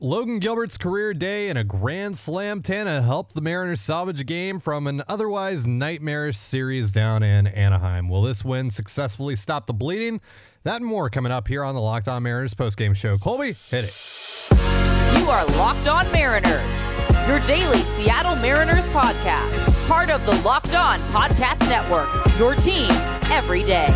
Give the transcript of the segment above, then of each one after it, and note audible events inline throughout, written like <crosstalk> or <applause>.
Logan Gilbert's career day and a grand slam Tana helped the Mariners salvage a game from an otherwise nightmarish series down in Anaheim. Will this win successfully stop the bleeding? That and more coming up here on the Locked On Mariners postgame show. Colby, hit it. You are Locked On Mariners, your daily Seattle Mariners podcast, part of the Locked On Podcast Network, your team every day.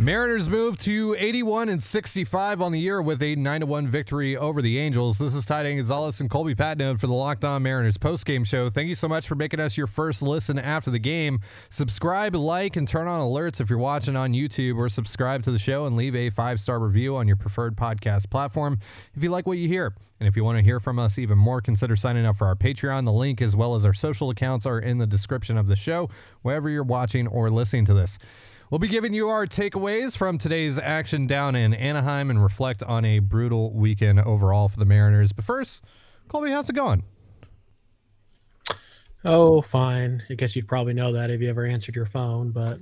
Mariners move to 81 and 65 on the year with a 9 1 victory over the Angels. This is Ty Gonzalez and Colby Patnode for the Locked On Mariners postgame show. Thank you so much for making us your first listen after the game. Subscribe, like, and turn on alerts if you're watching on YouTube, or subscribe to the show and leave a five star review on your preferred podcast platform if you like what you hear. And if you want to hear from us even more, consider signing up for our Patreon. The link, as well as our social accounts, are in the description of the show, wherever you're watching or listening to this. We'll be giving you our takeaways from today's action down in Anaheim and reflect on a brutal weekend overall for the Mariners. But first, Colby, how's it going? Oh, fine. I guess you'd probably know that if you ever answered your phone, but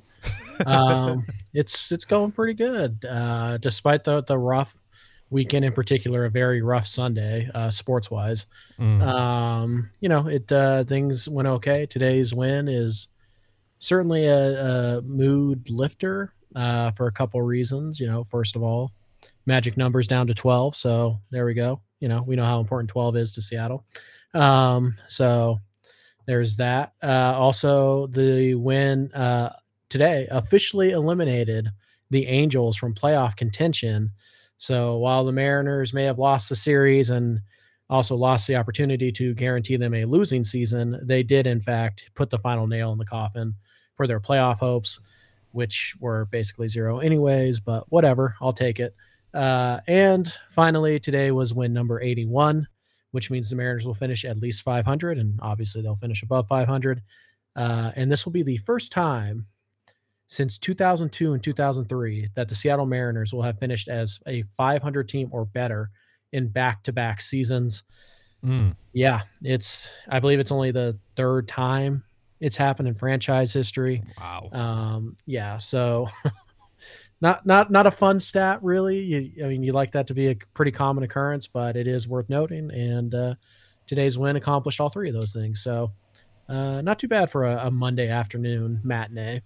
um, <laughs> it's it's going pretty good. Uh, despite the the rough weekend in particular, a very rough Sunday, uh, sports wise. Mm. Um, you know, it uh, things went okay. Today's win is certainly a, a mood lifter uh, for a couple reasons. You know, first of all, magic numbers down to 12. So there we go. You know, we know how important 12 is to Seattle. Um, so there's that. Uh, also, the win uh, today officially eliminated the Angels from playoff contention. So while the Mariners may have lost the series and also lost the opportunity to guarantee them a losing season, they did, in fact, put the final nail in the coffin for their playoff hopes, which were basically zero anyways, but whatever, I'll take it. Uh, and finally, today was win number 81, which means the Mariners will finish at least 500, and obviously they'll finish above 500. Uh, and this will be the first time since 2002 and 2003 that the Seattle Mariners will have finished as a 500 team or better in back to back seasons. Mm. Yeah, it's, I believe it's only the third time it's happened in franchise history. Wow. Um, yeah. So <laughs> not not not a fun stat, really. You, I mean, you like that to be a pretty common occurrence, but it is worth noting. And uh, today's win accomplished all three of those things. So uh, not too bad for a, a Monday afternoon matinee.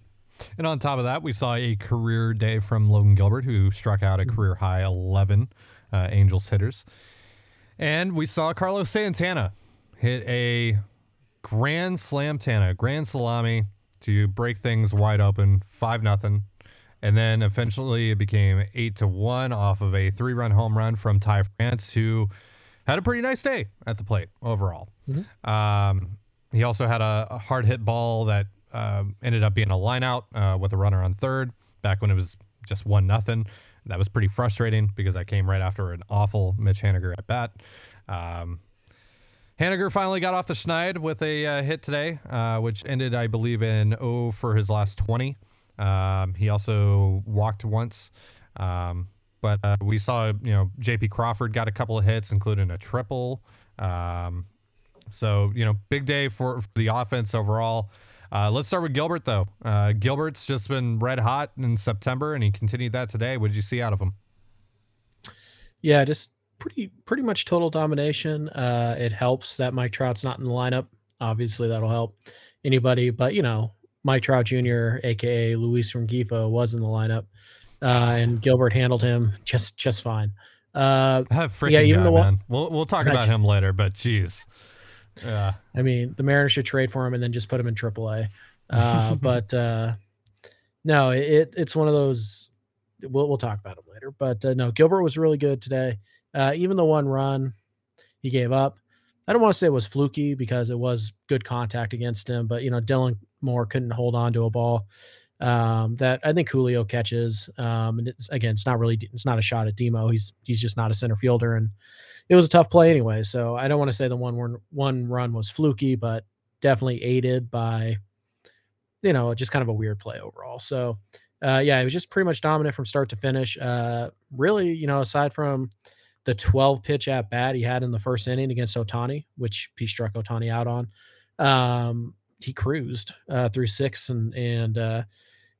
And on top of that, we saw a career day from Logan Gilbert, who struck out a mm-hmm. career high 11 uh, Angels hitters. And we saw Carlos Santana hit a grand slam Tana, grand salami to break things wide open, five nothing, and then eventually it became eight to one off of a three run home run from Ty France, who had a pretty nice day at the plate overall. Mm-hmm. Um, he also had a, a, hard hit ball that uh, ended up being a line out uh, with a runner on third back when it was just one nothing. That was pretty frustrating because I came right after an awful Mitch Haniger at bat. Um, Haniger finally got off the schneid with a uh, hit today, uh, which ended, I believe, in O for his last 20. Um, he also walked once. Um, but uh, we saw, you know, J.P. Crawford got a couple of hits, including a triple. Um, so, you know, big day for the offense overall. Uh, let's start with Gilbert, though. Uh, Gilbert's just been red hot in September, and he continued that today. What did you see out of him? Yeah, just pretty pretty much total domination. Uh, it helps that Mike Trout's not in the lineup. Obviously, that'll help anybody. But you know, Mike Trout Jr., aka Luis from Rengifo, was in the lineup, uh, and Gilbert handled him just just fine. Uh, yeah, even guy, the one, we'll we'll talk about him later. But geez, yeah, I mean, the Mariners should trade for him and then just put him in AAA. Uh, <laughs> but uh, no, it it's one of those. We'll we'll talk about him later. But uh, no, Gilbert was really good today. Uh, even the one run he gave up, I don't want to say it was fluky because it was good contact against him, but you know Dylan Moore couldn't hold on to a ball um, that I think Julio catches. Um, and it's, again, it's not really it's not a shot at Demo. He's he's just not a center fielder, and it was a tough play anyway. So I don't want to say the one one, one run was fluky, but definitely aided by you know just kind of a weird play overall. So uh, yeah, it was just pretty much dominant from start to finish. Uh, really, you know, aside from the 12 pitch at bat he had in the first inning against Ohtani, which he struck Ohtani out on. Um, he cruised uh, through six and and uh,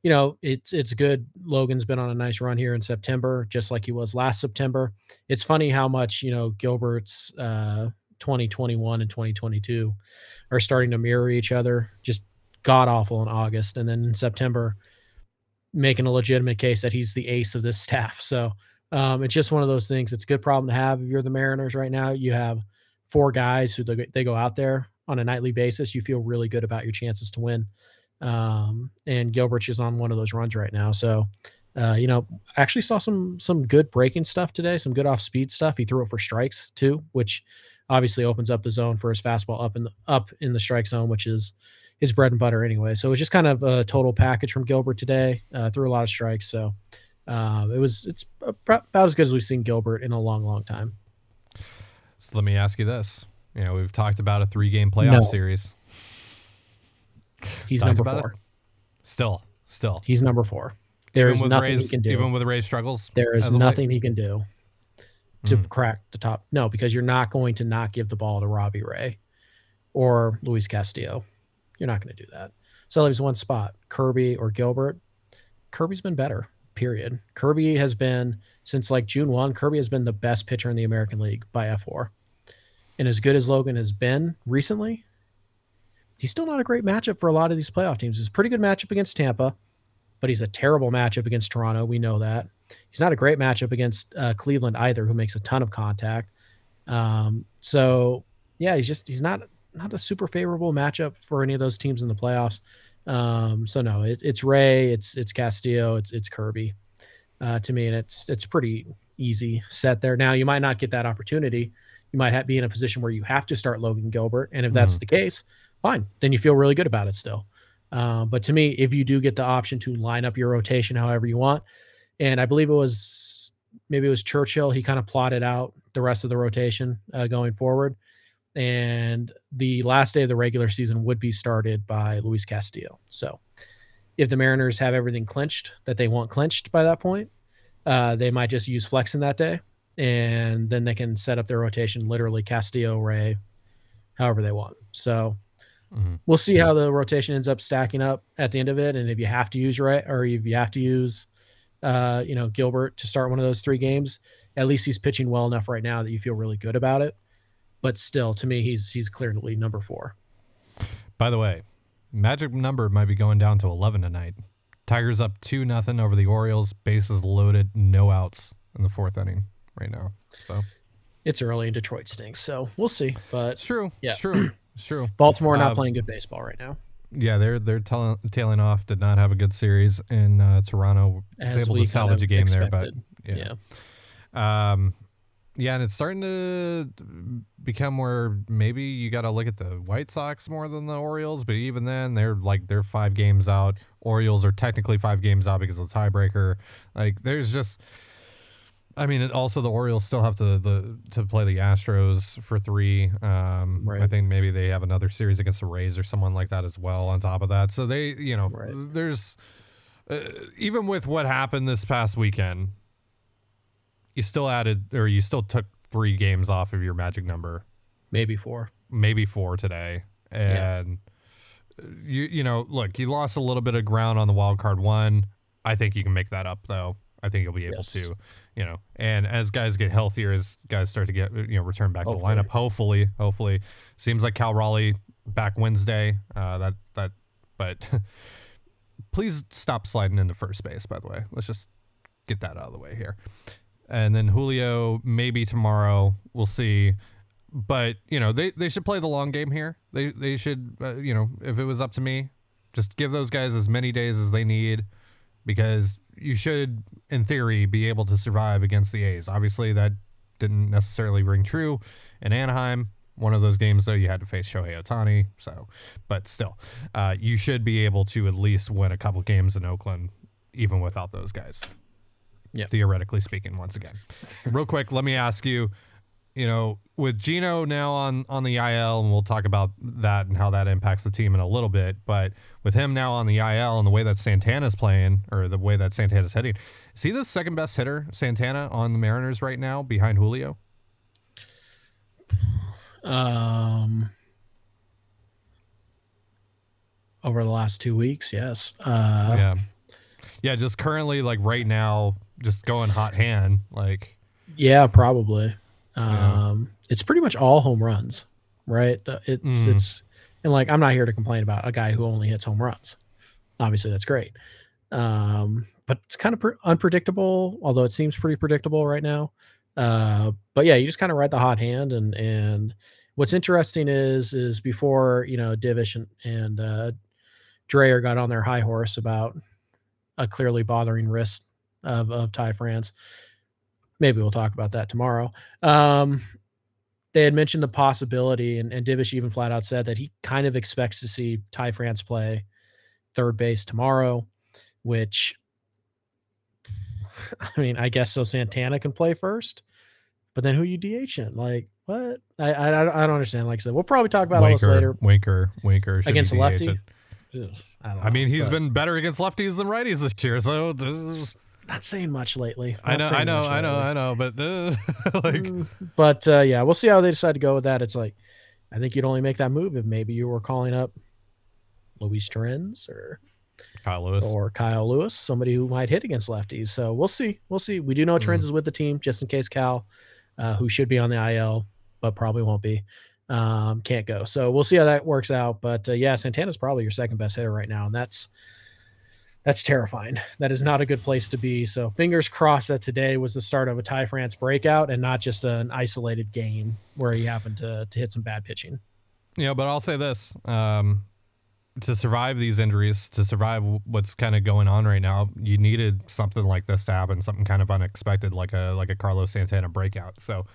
you know, it's it's good. Logan's been on a nice run here in September, just like he was last September. It's funny how much you know Gilbert's uh, 2021 and 2022 are starting to mirror each other. Just god awful in August, and then in September, making a legitimate case that he's the ace of this staff. So um, it's just one of those things. It's a good problem to have. If you're the Mariners right now, you have four guys who they, they go out there on a nightly basis. You feel really good about your chances to win. Um, and Gilbert is on one of those runs right now. So, uh, you know, actually saw some some good breaking stuff today, some good off speed stuff. He threw it for strikes too, which obviously opens up the zone for his fastball up in the up in the strike zone, which is his bread and butter anyway. So it was just kind of a total package from Gilbert today. Uh, threw a lot of strikes, so uh, it was it's about as good as we've seen Gilbert in a long, long time. So let me ask you this: you know, we've talked about a three game playoff No. series. He's Talked number about it? four. Still, still. He's number four. There Even is with nothing Ray's, he can do. Even with Ray's struggles, There is as of late? nothing he can do to Mm. crack the top. No, because you're not going to not give the ball to Robbie Ray or Luis Castillo. You're not going to do that. So there's one spot, Kirby or Gilbert. Kirby's been better. Period. Kirby has been since like June one. Kirby has been the best pitcher in the American League by fWAR, and as good as Logan has been recently, he's still not a great matchup for a lot of these playoff teams. He's a pretty good matchup against Tampa, but he's a terrible matchup against Toronto. We know that. He's not a great matchup against uh, Cleveland either, who makes a ton of contact. Um, so yeah, he's just he's not not a super favorable matchup for any of those teams in the playoffs. Um, so no, it, it's Ray, it's it's Castillo, it's it's Kirby uh, to me, and it's it's pretty easy set there. Now you might not get that opportunity. You might have, be in a position where you have to start Logan Gilbert, and if that's the case, fine, then you feel really good about it still. Um, but to me, if you do get the option to line up your rotation however you want, and I believe it was maybe it was Churchill, he kind of plotted out the rest of the rotation uh, going forward. And the last day of the regular season would be started by Luis Castillo. So if the Mariners have everything clinched that they want clinched by that point, uh, they might just use Flexen that day. And then they can set up their rotation literally Castillo, Ray, however they want. So Mhm. we'll see how the rotation ends up stacking up at the end of it. And if you have to use Ray or if you have to use, uh, you know, Gilbert to start one of those three games, at least he's pitching well enough right now that you feel really good about it. But still, to me, he's he's clearly number four. By the way, magic number might be going down to 11 tonight. Tigers up 2 nothing over the Orioles, bases loaded, no outs in the fourth inning right now. So, It's early and Detroit stinks, so we'll see. But it's true. Yeah. It's true. <clears throat> It's true. Baltimore not Uh, playing good baseball right now. Yeah, they're they're tailing, tailing off. Did not have a good series in uh, Toronto. Was able to salvage a game there, but yeah. yeah. Um, yeah, and it's starting to become where maybe you got to look at the White Sox more than the Orioles. But even then, they're like they're five games out. Orioles are technically five games out because of the tiebreaker. Like there's just, I mean, also the Orioles still have to the to play the Astros for three. Um, I think maybe they have another series against the Rays or someone like that as well. On top of that, so they, you know, Right. there's uh, even with what happened this past weekend, you still added or you still took three games off of your magic number, Maybe four. maybe four today, Yeah. and you you know look you lost a little bit of ground on the wild card one. I think you can make that up though. I think you'll be able Yes. to, you know, and as guys get healthier, as guys start to get you know return back to the lineup, hopefully, hopefully, seems like Cal Raleigh back Wednesday. Uh, that that, but <laughs> please stop sliding into first base. By the way, let's just get that out of the way here. And then Julio maybe tomorrow. We'll see. But you know they, they should play the long game here. They they should uh, you know if it was up to me, just give those guys as many days as they need, because you should in theory be able to survive against the A's. Obviously that didn't necessarily ring true in Anaheim. One of those games though you had to face Shohei Ohtani. So, but still, uh, you should be able to at least win a couple games in Oakland, even without those guys Yeah. theoretically speaking once again <laughs> real quick let me ask you you know with Geno now on on the IL and we'll talk about that and how that impacts the team in a little bit but with him now on the IL and the way that Santana's playing or the way that Santana's hitting is he the second best hitter Santana on the Mariners right now behind Julio Um, over the last two weeks, yes. Uh, yeah yeah, just currently like right now, just going hot hand. Like Yeah, probably. Yeah. Um, it's pretty much all home runs, right? The- It's Mhm. it's and like I'm not here to complain about a guy who only hits home runs. Obviously, that's great. Um, but it's kind of pre- unpredictable, although it seems pretty predictable right now. Uh, but yeah, you just kind of ride the hot hand, and and what's interesting is is before you know Divish and and uh, Drayer got on their high horse about a clearly bothering wrist of of Ty France. Maybe we'll talk about that tomorrow. Um, they had mentioned the possibility, and, and Divish even flat out said that he kind of expects to see Ty France play third base tomorrow, which <laughs> I mean, I guess so Santana can play first, but then who you DHing? Like, what? I, I I don't understand. Like I said, we'll probably talk about all this later Winker, Winker against lefty. Ugh, I, I mean, know, he's but been better against lefties than righties this year. So this- not saying much lately. I know, I know, I know. I know. But uh, <laughs> like, Mm, but uh, yeah, we'll see how they decide to go with that. It's like I think you'd only make that move if maybe you were calling up Luis Torrens or Kyle Lewis. or Kyle Lewis, somebody who might hit against lefties. So we'll see. We'll see. We do know Mm. Torrens is with the team just in case Cal, uh, who should be on the IL but probably won't be, um, can't go. So we'll see how that works out. But uh, yeah, Santana's probably your second best hitter right now, and that's that's terrifying. That is not a good place to be. So fingers crossed that today was the start of a Ty France breakout and not just an isolated game where he happened to to hit some bad pitching. Yeah, but I'll say this: um, to survive these injuries, to survive what's kind of going on right now, you needed something like this to happen, something kind of unexpected, like a like a Carlos Santana breakout. So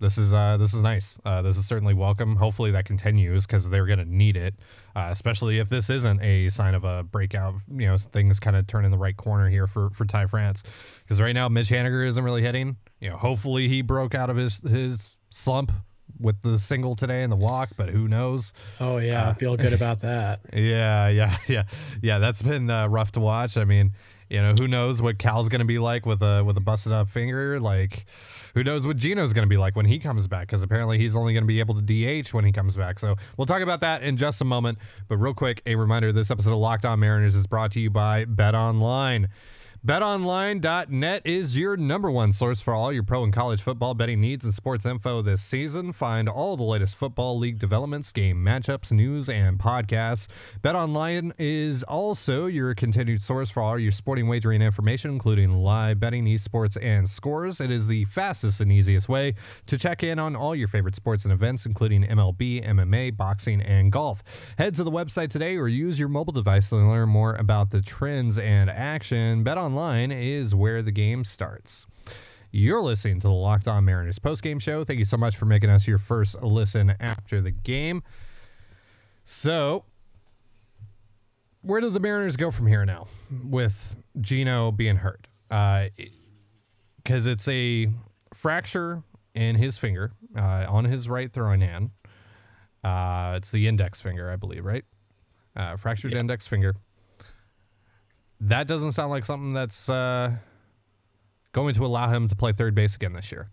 this is uh, this is nice. Uh, this is certainly welcome. Hopefully that continues because they're going to need it, uh, especially if this isn't a sign of a breakout. You know, things kind of turn in the right corner here for for Ty France because right now Mitch Haniger isn't really hitting. You know, hopefully he broke out of his his slump with the single today and the walk, but who knows? Oh yeah, I feel good about that. <laughs> Yeah, yeah, <laughs> yeah, yeah. That's been uh, rough to watch. I mean, you know, who knows what Cal's gonna be like with a with a busted up finger? Like, who knows what Geno's gonna be like when he comes back? Because apparently he's only gonna be able to DH when he comes back. So we'll talk about that in just a moment. But real quick, a reminder: this episode of Locked On Mariners is brought to you by Bet Online. BetOnline.net is your number one source for all your pro and college football betting needs and sports info this season. Find all the latest football league developments, game matchups, news, and podcasts. BetOnline is also your continued source for all your sporting wagering information, including live betting, esports, and scores. It is the fastest and easiest way to check in on all your favorite sports and events, including MLB, MMA, boxing, and golf. Head to the website today or use your mobile device to learn more about the trends and action. BetOnline is where the game starts. You're listening to the Locked On Mariners postgame show. Thank you so much for making us your first listen after the game. So, where do the Mariners go from here now with Geno being hurt? Because it's a fracture in his finger uh, on his right throwing hand. Uh, it's the index finger, I believe, right? Uh, fractured index finger. That doesn't sound like something that's uh, going to allow him to play third base again this year.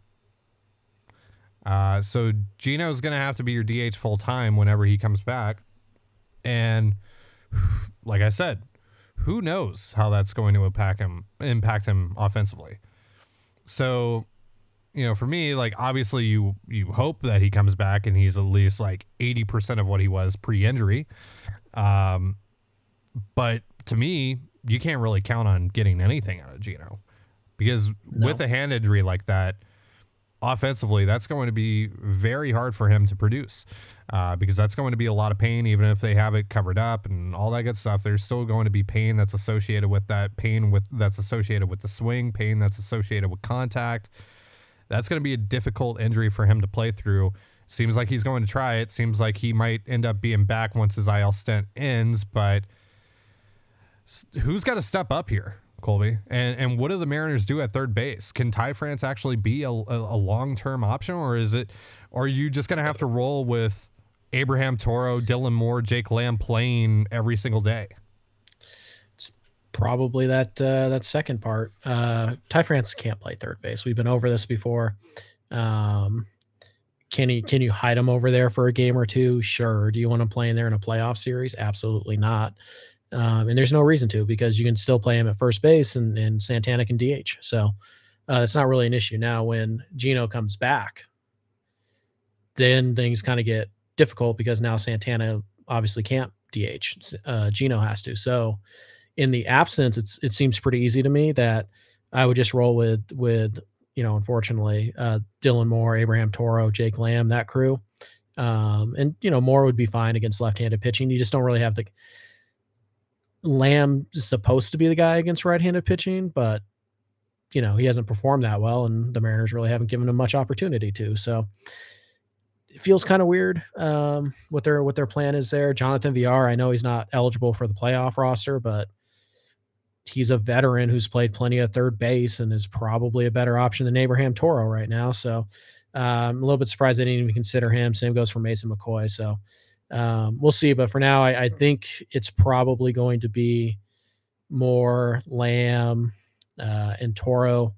Uh, so Geno's going to have to be your DH full time whenever he comes back. And like I said, who knows how that's going to impact him impact him offensively. So, you know, for me, like obviously you you hope that he comes back and he's at least like 80% of what he was pre-injury. Um, but to me, you can't really count on getting anything out of Geno because with a hand injury like that, offensively, that's going to be very hard for him to produce uh, because that's going to be a lot of pain, even if they have it covered up and all that good stuff. There's still going to be pain that's associated with that pain with that's associated with the swing, pain that's associated with contact. That's going to be a difficult injury for him to play through. Seems like he's going to try it. Seems like he might end up being back once his IL stint ends, but who's got to step up here, Colby? And and what do the Mariners do at third base? Can Ty France actually be a, a, long term option, or is it? Are you just going to have to roll with Abraham Toro, Dylan Moore, Jake Lamb playing every single day? It's probably that uh, that second part. Uh, Ty France can't play third base. We've been over this before. Um, can you can you hide him over there for a game or two? Sure. Do you want to play in there in a playoff series? Absolutely not. Um, and there's no reason to because you can still play him at first base and, and Santana can DH. So uh, it's not really an issue. Now, when Geno comes back, then things kind of get difficult because now Santana obviously can't DH. Uh, Geno has to. So in the absence, it's it seems pretty easy to me that I would just roll with with you know, unfortunately, uh, Dylan Moore, Abraham Toro, Jake Lamb, that crew. Um, and you know, Moore would be fine against left-handed pitching. You just don't really have the Lamb is supposed to be the guy against right-handed pitching, but you know, he hasn't performed that well, and the Mariners really haven't given him much opportunity to. So it feels kind of weird um, what their what their plan is there. Jonathan Villar, I know he's not eligible for the playoff roster, but he's a veteran who's played plenty of third base and is probably a better option than Abraham Toro right now. So um, I'm a little bit surprised they didn't even consider him. Same goes for Mason McCoy. So um, we'll see. But for now, I, I, think it's probably going to be more Lamb uh, and Toro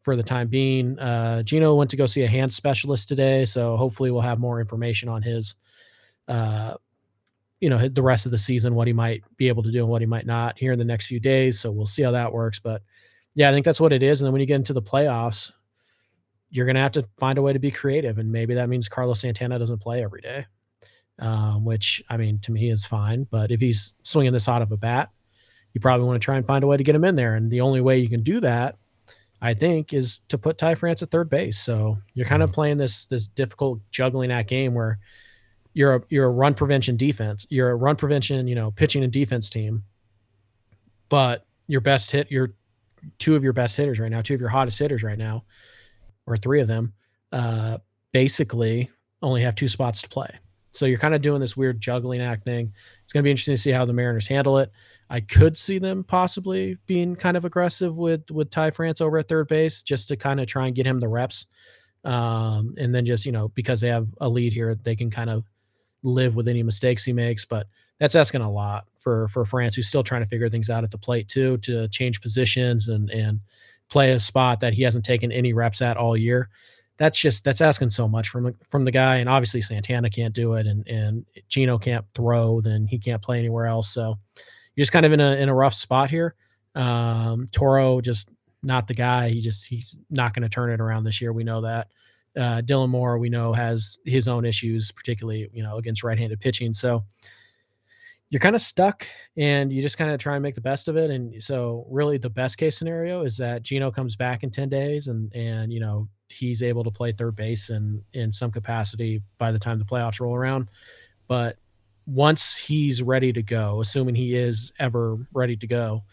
for the time being. Uh, Geno went to go see a hand specialist today, so hopefully we'll have more information on his uh, you know the rest of the season what he might be able to do and what he might not here in the next few days so we'll see how that works but yeah i think that's what it is and then when you get into the playoffs you're going to have to find a way to be creative and maybe that means carlos santana doesn't play every day um, which i mean to me is fine but if he's swinging this out of a bat you probably want to try and find a way to get him in there and the only way you can do that i think is to put ty france at third base so you're kind of mm-hmm. playing this this difficult juggling act game where you're a you're a run prevention defense. You're a run prevention, you know, pitching and defense team. But your best hit, your two of your best hitters right now, two of your hottest hitters right now, or three of them, uh, basically only have two spots to play. So you're kind of doing this weird juggling act thing. It's going to be interesting to see how the Mariners handle it. I could see them possibly being kind of aggressive with with Ty France over at third base, just to kind of try and get him the reps, um, and then just you know because they have a lead here, they can kind of live with any mistakes he makes, but that's asking a lot for for France, who's still trying to figure things out at the plate too, to change positions and and play a spot that he hasn't taken any reps at all year. That's just that's asking so much from from the guy, and obviously Santana can't do it, and and Geno can't throw, then he can't play anywhere else. So you're just kind of in a in a rough spot here. Um, Toro just not the guy. He just he's not going to turn it around this year. We know that uh, Dylan Moore, we know, has his own issues, particularly you know against right-handed pitching. So you're kind of stuck, and you just kind of try and make the best of it. And so, really, the best case scenario is that Geno comes back in ten days, and and you know he's able to play third base in in some capacity by the time the playoffs roll around. But once he's ready to go, assuming he is ever ready to go,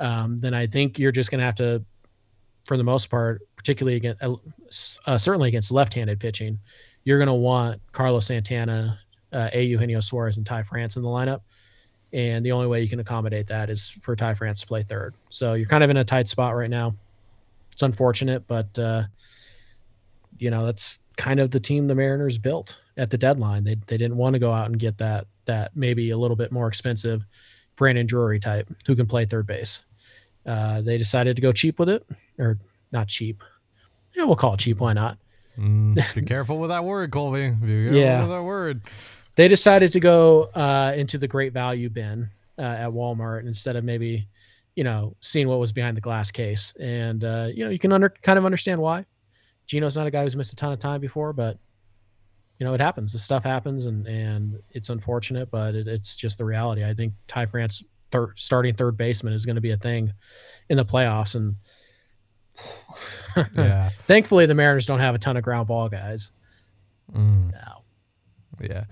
um, then I think you're just going to have to for the most part, particularly against uh, uh, certainly against left-handed pitching, you're going to want Carlos Santana, uh, A. Eugenio Suarez, and Ty France in the lineup. And the only way you can accommodate that is for Ty France to play third. So you're kind of in a tight spot right now. It's unfortunate, but uh, you know that's kind of the team the Mariners built at the deadline. They they didn't want to go out and get that that maybe a little bit more expensive Brandon Drury type who can play third base. Uh, they decided to go cheap with it, or not cheap. Yeah, we'll call it cheap. Why not? Mm, be careful with that word, Colby. yeah, that word. They decided to go uh, into the great value bin uh, at Walmart instead of maybe, you know, seeing what was behind the glass case. And uh, you know, you can under kind of understand why. Geno's not a guy who's missed a ton of time before, but you know, it happens. The stuff happens, and and it's unfortunate, but it, it's just the reality. I think Ty France starting third baseman is going to be a thing in the playoffs. And yeah, <laughs> thankfully the Mariners don't have a ton of ground ball guys. Mm. No. Yeah.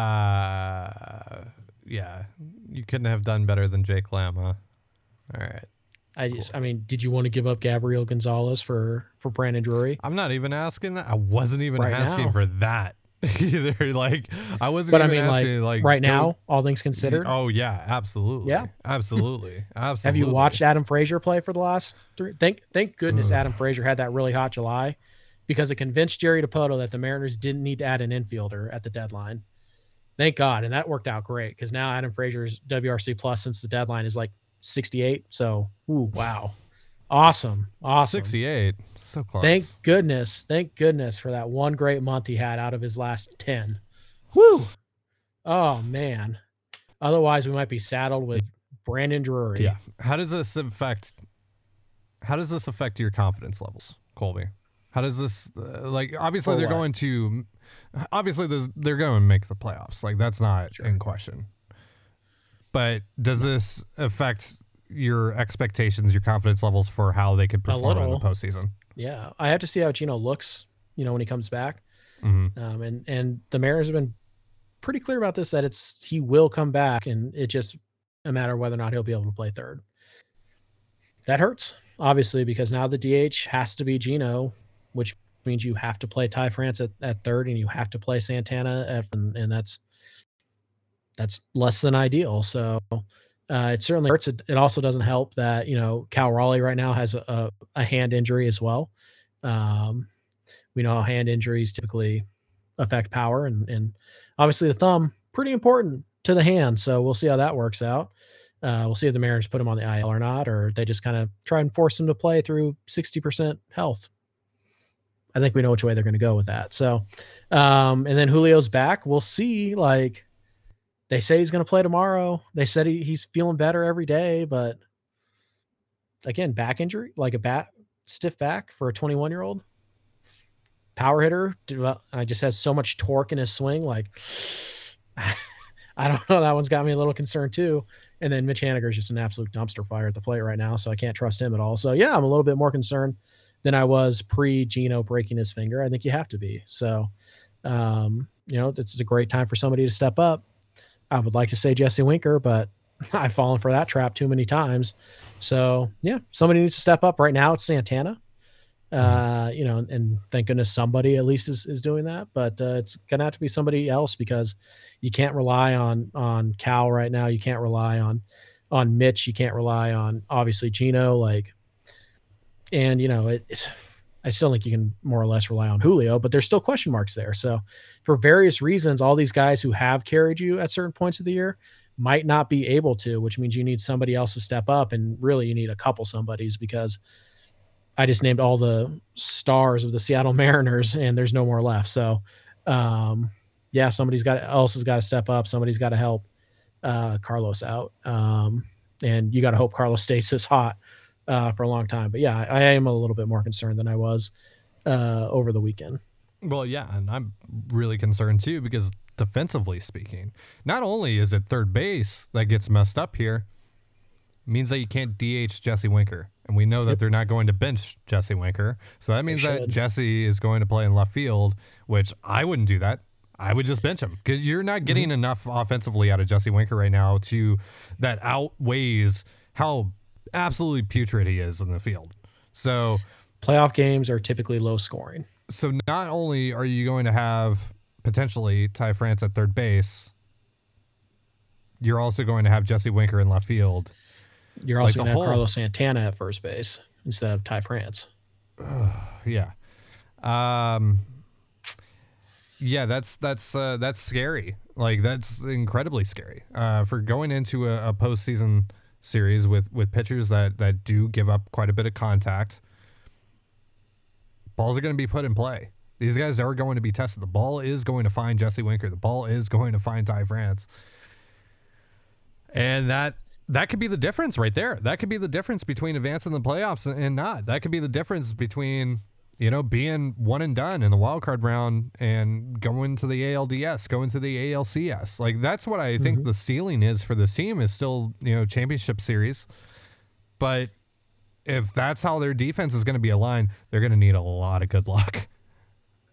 Uh, yeah. You couldn't have done better than Jake Lamb, huh? All right. I just, I mean, did you want to give up Gabriel Gonzalez for for Brandon Drury? I'm not even asking that. I wasn't even right asking now. for that. <laughs> either. Like I wasn't. But I mean, asking, like, like right now, all things considered. Oh yeah, absolutely. Yeah, absolutely, absolutely. <laughs> Have you watched Adam Frazier play for the last three? Thank thank goodness Adam Frazier had that really hot July, because it convinced Jerry Dipoto that the Mariners didn't need to add an infielder at the deadline. Thank God, and that worked out great because now Adam Frazier's WRC plus since the deadline is like 68. So, ooh, wow. Awesome. Awesome. 68. So close. Thank goodness. Thank goodness for that one great month he had out of his last 10. Woo. Oh, man. Otherwise, we might be saddled with Brandon Drury. Yeah. How does this affect? How does this affect your confidence levels, Colby? How does this uh, like? Obviously, For they're what? going to. Obviously, this, they're going to make the playoffs. Like that's not in question. But does this affect your expectations, your confidence levels for how they could perform in the postseason? Yeah, I have to see how Geno looks. You know, when he comes back. Mhm. Um, and and the Mariners have been pretty clear about this that it's he will come back, and it just a matter of whether or not he'll be able to play third. That hurts, obviously, because now the DH has to be Geno, which means you have to play Ty France at, at third, and you have to play Santana at, and, and that's that's less than ideal. So uh, it certainly hurts. It, it also doesn't help that you know Cal Raleigh right now has a, a hand injury as well. Um, we know how hand injuries typically affect power, and and obviously the thumb pretty important to the hand. So we'll see how that works out. Uh, we'll see if the Mariners put him on the IL or not, or they just kind of try and force him to play through sixty percent health. I think we know which way they're going to go with that. So, um, and then Julio's back. We'll see. Like they say he's going to play tomorrow. They said he, he's feeling better every day, but again, back injury, like a bat stiff back for a 21 year old power hitter. I just has so much torque in his swing. Like, <sighs> I don't know. That one's got me a little concerned too. And then Mitch Haniger is just an absolute dumpster fire at the plate right now, so I can't trust him at all. So yeah, I'm a little bit more concerned than I was pre Geno breaking his finger. I think you have to be. So, um, you know, it's a great time for somebody to step up. I would like to say Jesse Winker, but <laughs> I've fallen for that trap too many times. So yeah, somebody needs to step up. Right now, it's Santana. Uh, you know, and thank goodness somebody at least is, is doing that. But uh, it's gonna have to be somebody else because you can't rely on on Cal right now. You can't rely on on Mitch. You can't rely on obviously Geno. Like, and you know, it, it's I still think you can more or less rely on Julio, but there's still question marks there. So for various reasons, all these guys who have carried you at certain points of the year might not be able to, which means you need somebody else to step up. And really, you need a couple somebodies because I just named all the stars of the Seattle <laughs> Mariners, and there's no more left. So, um, yeah, somebody's got else has got to step up. Somebody's got to help uh, Carlos out, um, and you got to hope Carlos <laughs> stays this hot uh, for a long time. But yeah, I, I am a little bit more concerned than I was uh, over the weekend. Well, yeah, and I'm really concerned too because defensively speaking, not only is it third base that gets messed up here, it means that you can't DH Jesse Winker. And we know that they're not going to bench Jesse Winker. So that means that. Jesse is going to play in left field, which I wouldn't do that. I would just bench him because you're not getting enough offensively out of Jesse Winker right now to that outweighs how absolutely putrid he is in the field. So Playoff games are typically low scoring. so not only are you going to have potentially Ty France at third base, you're also going to have Jesse Winker in left field. You're also the going to have whole- Carlos Santana at first base instead of Ty France. <sighs> Yeah. Um yeah, that's that's uh, that's scary. Like that's incredibly scary. Uh, for going into a, a postseason series with with pitchers that that do give up quite a bit of contact. Balls are going to be put in play. These guys are going to be tested. The ball is going to find Jesse Winker. The ball is going to find Ty France. And that that could be the difference right there. That could be the difference between advancing the playoffs and not. That could be the difference between you know being one and done in the wild card round and going to the ALDS, going to the ALCS. Like that's what I think mm-hmm. the ceiling is for this team is still you know championship series. But if that's how their defense is going to be aligned, they're going to need a lot of good luck. <laughs>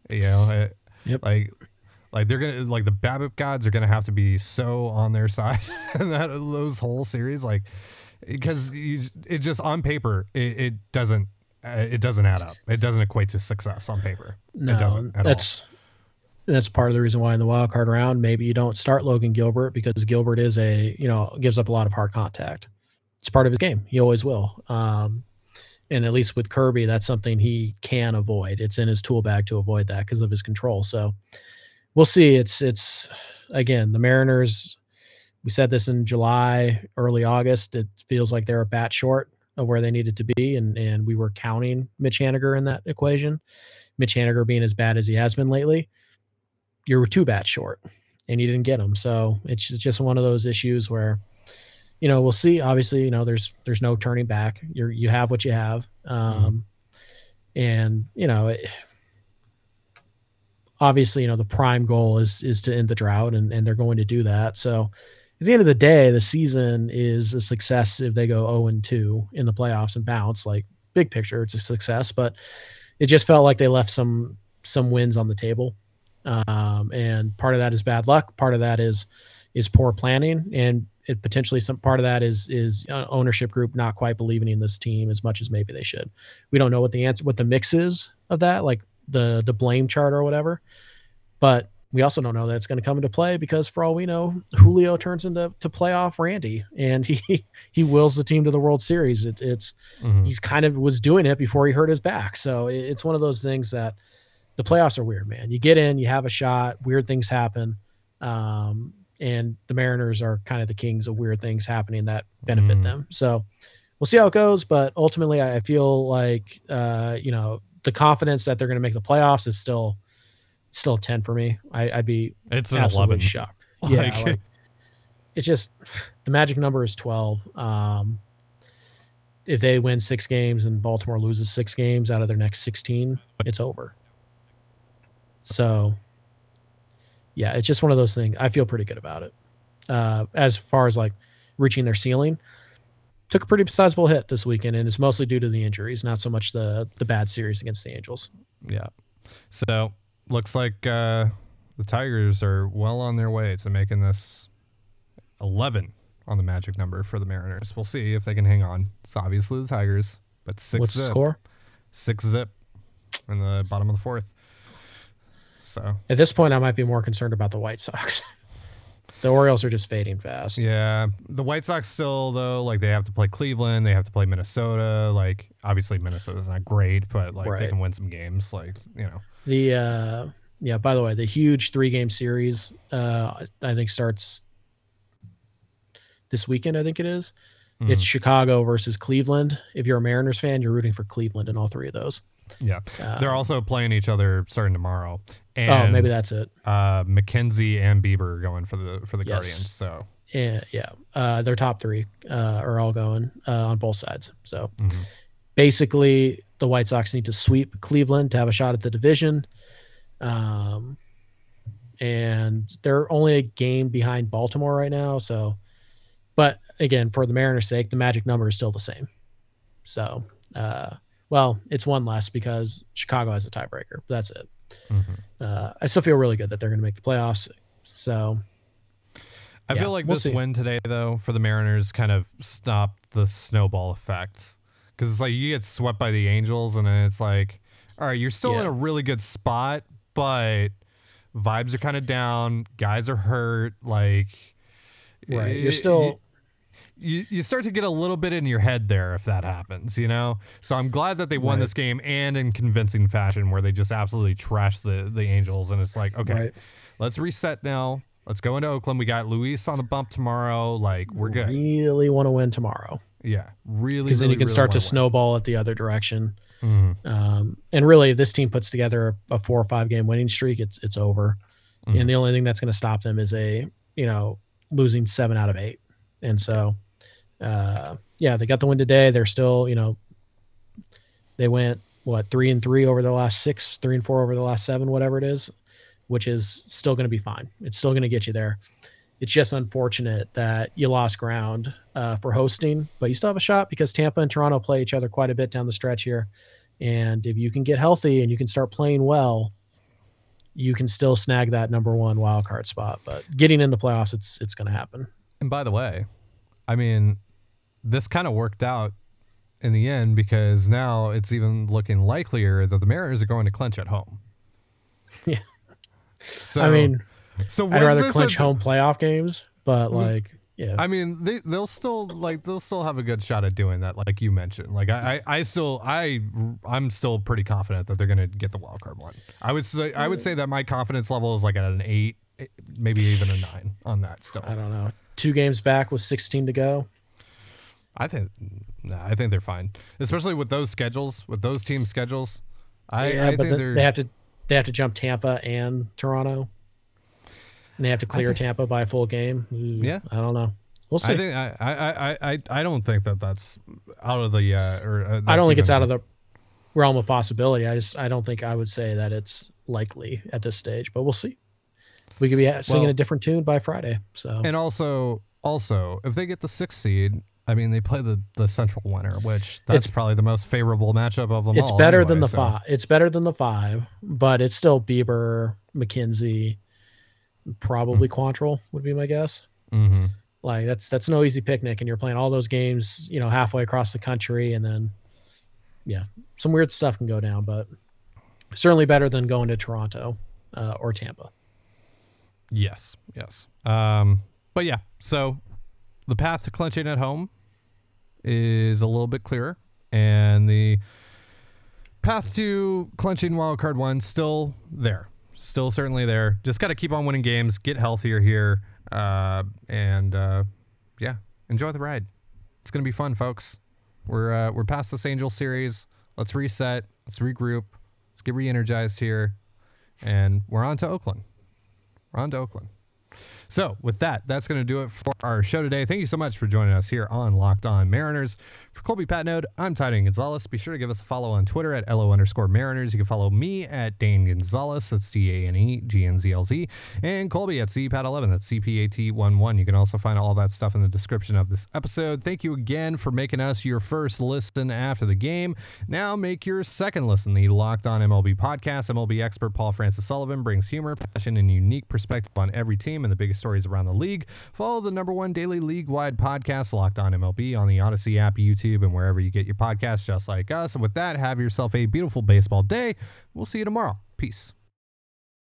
You know, it- Yep. like like they're gonna like the BABIP gods are gonna have to be so on their <laughs> side in that those whole series, like because you, it just on paper it, it doesn't it doesn't add up. It doesn't equate to success on paper. No, it doesn't. At that's that's part of the reason why in the wild card round maybe you don't start Logan Gilbert because Gilbert is a you know gives up a lot of hard contact. It's part of his game. He always will. Um, and at least with Kirby, that's something he can avoid. It's in his tool bag to avoid that because of his control. So we'll see. It's it's again the Mariners. We said this in July, early August. It feels like they're a bat short where they needed to be, and and we were counting Mitch Haniger in that equation. Mitch Haniger being as bad as he has been lately, you're two bats short. and you didn't get them. So it's just one of those issues where, you know, we'll see. Obviously, you know, there's there's no turning back. You're you have what you have, um, mm-hmm. and you know, it, obviously, you know, the prime goal is is to end the drought, and and they're going to do that. So at the end of the day, the season is a success if they go 0 and 2 in the playoffs and bounce. Like big picture, it's a success, but it just felt like they left some some wins on the table. Um, and part of that is bad luck. Part of that is is poor planning, and it potentially some part of that is is uh, ownership group not quite believing in this team as much as maybe they should. We don't know what the answer, what the mix is of that, like the the blame chart or whatever. But we also don't know that it's going to come into play because for all we know, Julio turns into to playoff Randy and he <laughs> he wills the team to the World Series. It, it's mm-hmm. he's kind of was doing it before he hurt his back. So it's one of those things that the playoffs are weird, man. You get in, you have a shot, weird things happen. Um, and the Mariners are kind of the kings of weird things happening that benefit mm. them. So we'll see how it goes. But ultimately, I feel like, uh, you know, the confidence that they're going to make the playoffs is still still 10 for me. I, would be it's an 11 shocked. <laughs> Yeah. Like, like, it's just the magic number is 12. Um, if they win six games and Baltimore loses six games out of their next 16, it's over. So, yeah, it's just one of those things. I feel pretty good about it. Uh, as far as like reaching their ceiling, took a pretty sizable hit this weekend, and it's mostly due to the injuries, not so much the the bad series against the Angels. Yeah. So looks like uh, the Tigers are well on their way to making this 11 on the magic number for the Mariners. We'll see if they can hang on. It's obviously the Tigers, but six What's zip. the score? Six zip in the bottom of the fourth. So at this point, I might be more concerned about the White Sox. <laughs> the Orioles are just fading fast. Yeah, the White Sox still though, like they have to play Cleveland, they have to play Minnesota. Like obviously Minnesota's not great, but like right. they can win some games. Like you know, the uh, yeah. By the way, the huge three game series uh, I think starts this weekend. I think it is. Mm-hmm. It's Chicago versus Cleveland. If you're a Mariners fan, you're rooting for Cleveland in all three of those. Yeah, uh, they're also playing each other starting tomorrow. Oh, and, oh, maybe that's it. Uh, McKenzie and Bieber are going for the for the yes. Guardians. So yeah, yeah, uh, their top three uh, are all going uh, on both sides. So mm-hmm. basically, the White Sox need to sweep Cleveland to have a shot at the division. Um, and they're only a game behind Baltimore right now. So, but again, for the Mariners' sake, the magic number is still the same. So, uh, well, it's one less because Chicago has a tiebreaker. But that's it. Mm-hmm. Uh, I still feel really good that they're going to make the playoffs. So, I yeah, feel like we'll this see. win today, though, for the Mariners, kind of stopped the snowball effect because it's like you get swept by the Angels, and then it's like, all right, you're still yeah. in a really good spot, but vibes are kind of down. Guys are hurt. Like, right, you're still. You, you start to get a little bit in your head there if that happens, you know. So I'm glad that they won right. this game and in convincing fashion, where they just absolutely trashed the the Angels, and it's like, okay, right. let's reset now. Let's go into Oakland. We got Luis on the bump tomorrow. Like we're good. Really want to win tomorrow. Yeah, really. Because then you can really start to snowball at the other direction. Mm-hmm. Um, and really, if this team puts together a, a, four or five game winning streak, it's it's over. Mm-hmm. And the only thing that's going to stop them is a you know losing seven out of eight. And so, uh, yeah, they got the win today. They're still you know they went what three and three over the last six, three and four over the last seven, whatever it is, which is still going to be fine. It's still going to get you there. It's just unfortunate that you lost ground uh, for hosting, but you still have a shot because Tampa and Toronto play each other quite a bit down the stretch here. And if you can get healthy and you can start playing well, you can still snag that number one wild card spot. But getting in the playoffs, it's it's going to happen. And by the way, I mean, this kind of worked out in the end because now it's even looking likelier that the Mariners are going to clinch at home. <laughs> Yeah. So I mean, so I'd rather clinch a, home playoff games, but was, like, yeah. I mean, they they'll still like they'll still have a good shot at doing that, like you mentioned. Like I, I, I still I I'm still pretty confident that they're gonna get the wild card one. I would say I would say that my confidence level is like at an eight, maybe even a nine on that. Still, I don't know. Two games back with 16 to go. I think, nah, I think they're fine, especially with those schedules, with those team schedules. I, yeah, I but the, they have to they have to jump Tampa and Toronto. and they have to clear Tampa by a full game. Ooh, Yeah. I don't know. We'll see. I think I, I, I, I, don't think that that's out of the uh, or uh, I don't think it's out of the realm of possibility. I just I don't think I would say that it's likely at this stage, but we'll see. We could be singing Well- a different tune by Friday. So And also, also, if they get the sixth seed, I mean, they play the the central winner, which that's It's- probably the most favorable matchup of them it's all. better anyway, than the so- five. It's better than the five, but it's still Bieber, McKenzie, probably Quantrill would be my guess. Mhm. Like that's that's no easy picnic, and you're playing all those games, you know, halfway across the country, and then yeah, some weird stuff can go down, but certainly better than going to Toronto uh, or Tampa. Yes, yes. Um, but yeah, so the path to clinching at home is a little bit clearer, and the path to clinching wild card one still there, still certainly there. Just got to keep on winning games, get healthier here, uh, and uh, yeah, enjoy the ride. It's gonna be fun, folks. We're uh, we're past this Angel series. Let's reset. Let's regroup. Let's get re-energized here, and we're on to Oakland. We're on to Oakland. So, with that, that's going to do it for our show today. Thank you so much for joining us here on Locked On Mariners. For Colby Patnode, I'm Tidy Gonzalez. Be sure to give us a follow on Twitter at LO underscore Mariners. You can follow me at Dane Gonzalez. That's D A N E G N Z L Z. And Colby at CPAT11. That's CPAT11. You can also find all that stuff in the description of this episode. Thank you again for making us your first listen after the game. Now make your second listen. The Locked On MLB podcast. MLB expert Paul Francis Sullivan brings humor, passion, and unique perspective on every team and the biggest stories around the league. Follow the number one daily league wide podcast, Locked On MLB, on the Odyssey app, YouTube, and wherever you get your podcasts, just like us. And with that, have yourself a beautiful baseball day. We'll see you tomorrow. Peace.